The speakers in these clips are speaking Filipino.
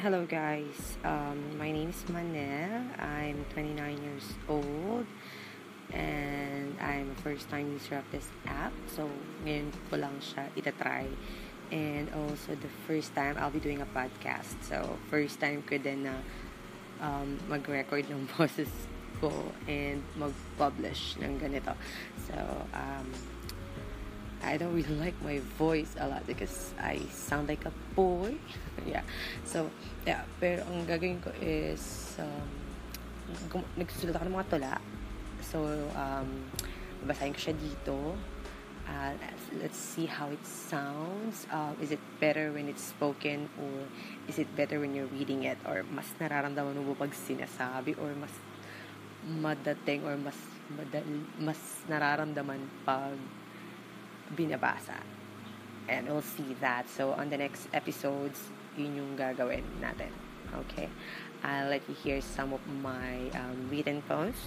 Hello guys, um, my name is Manel. I'm 29 years old and I'm a first time user of this app. So, ngayon ko lang siya itatry. And also the first time I'll be doing a podcast. So, first time ko din na um, mag-record ng boses ko and mag-publish ng ganito. So, um, I don't really like my voice a lot because I sound like a boy. yeah. So, yeah. Pero ang gagawin ko is, um, nagsusulat ako ng mga tula. So, um, babasahin ko siya dito. Uh, let's see how it sounds. Um, is it better when it's spoken or is it better when you're reading it? Or mas nararamdaman mo pag sinasabi or mas madating or mas madali, mas nararamdaman pag binabasa. And we'll see that. So, on the next episodes, yun yung gagawin natin. Okay? I'll let you hear some of my um, written poems.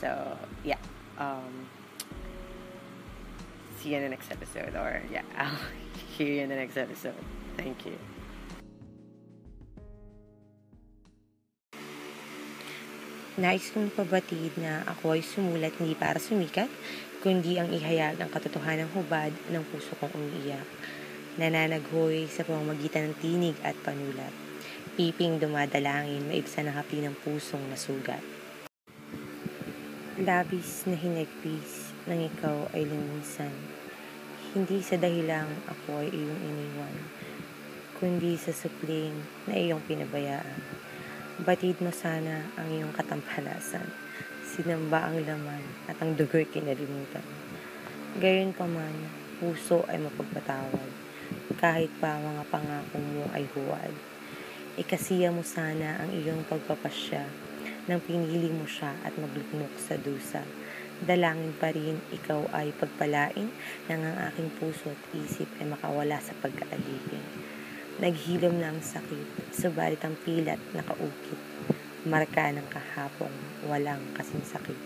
So, yeah. Um, see you in the next episode. Or, yeah, I'll hear you in the next episode. Thank you. Nais kong pabatid na ako ay sumulat hindi para sumikat, kundi ang ihayag ng katotohanang hubad ng puso kong umiiyak. Nananaghoy sa pamamagitan ng tinig at panulat. Piping dumadalangin, maibsa ng hapi ng pusong nasugat. Labis na hinagpis ng ikaw ay linisan. Hindi sa dahilang ako ay iyong iniwan, kundi sa supling na iyong pinabayaan. Batid mo sana ang iyong katampalasan. Sinamba ang laman at ang dugo'y kinalimutan. Gayon pa man, puso ay mapagpatawad. Kahit pa mga pangako mo ay huwad. Ikasiya mo sana ang iyong pagpapasya nang pinili mo siya at maglukmok sa dusa. Dalangin pa rin ikaw ay pagpalain nang ang aking puso at isip ay makawala sa pagkaalipin. Naghilom na ang sakit, subalit ang pilat nakaukit. Marka ng kahapong walang kasing sakit.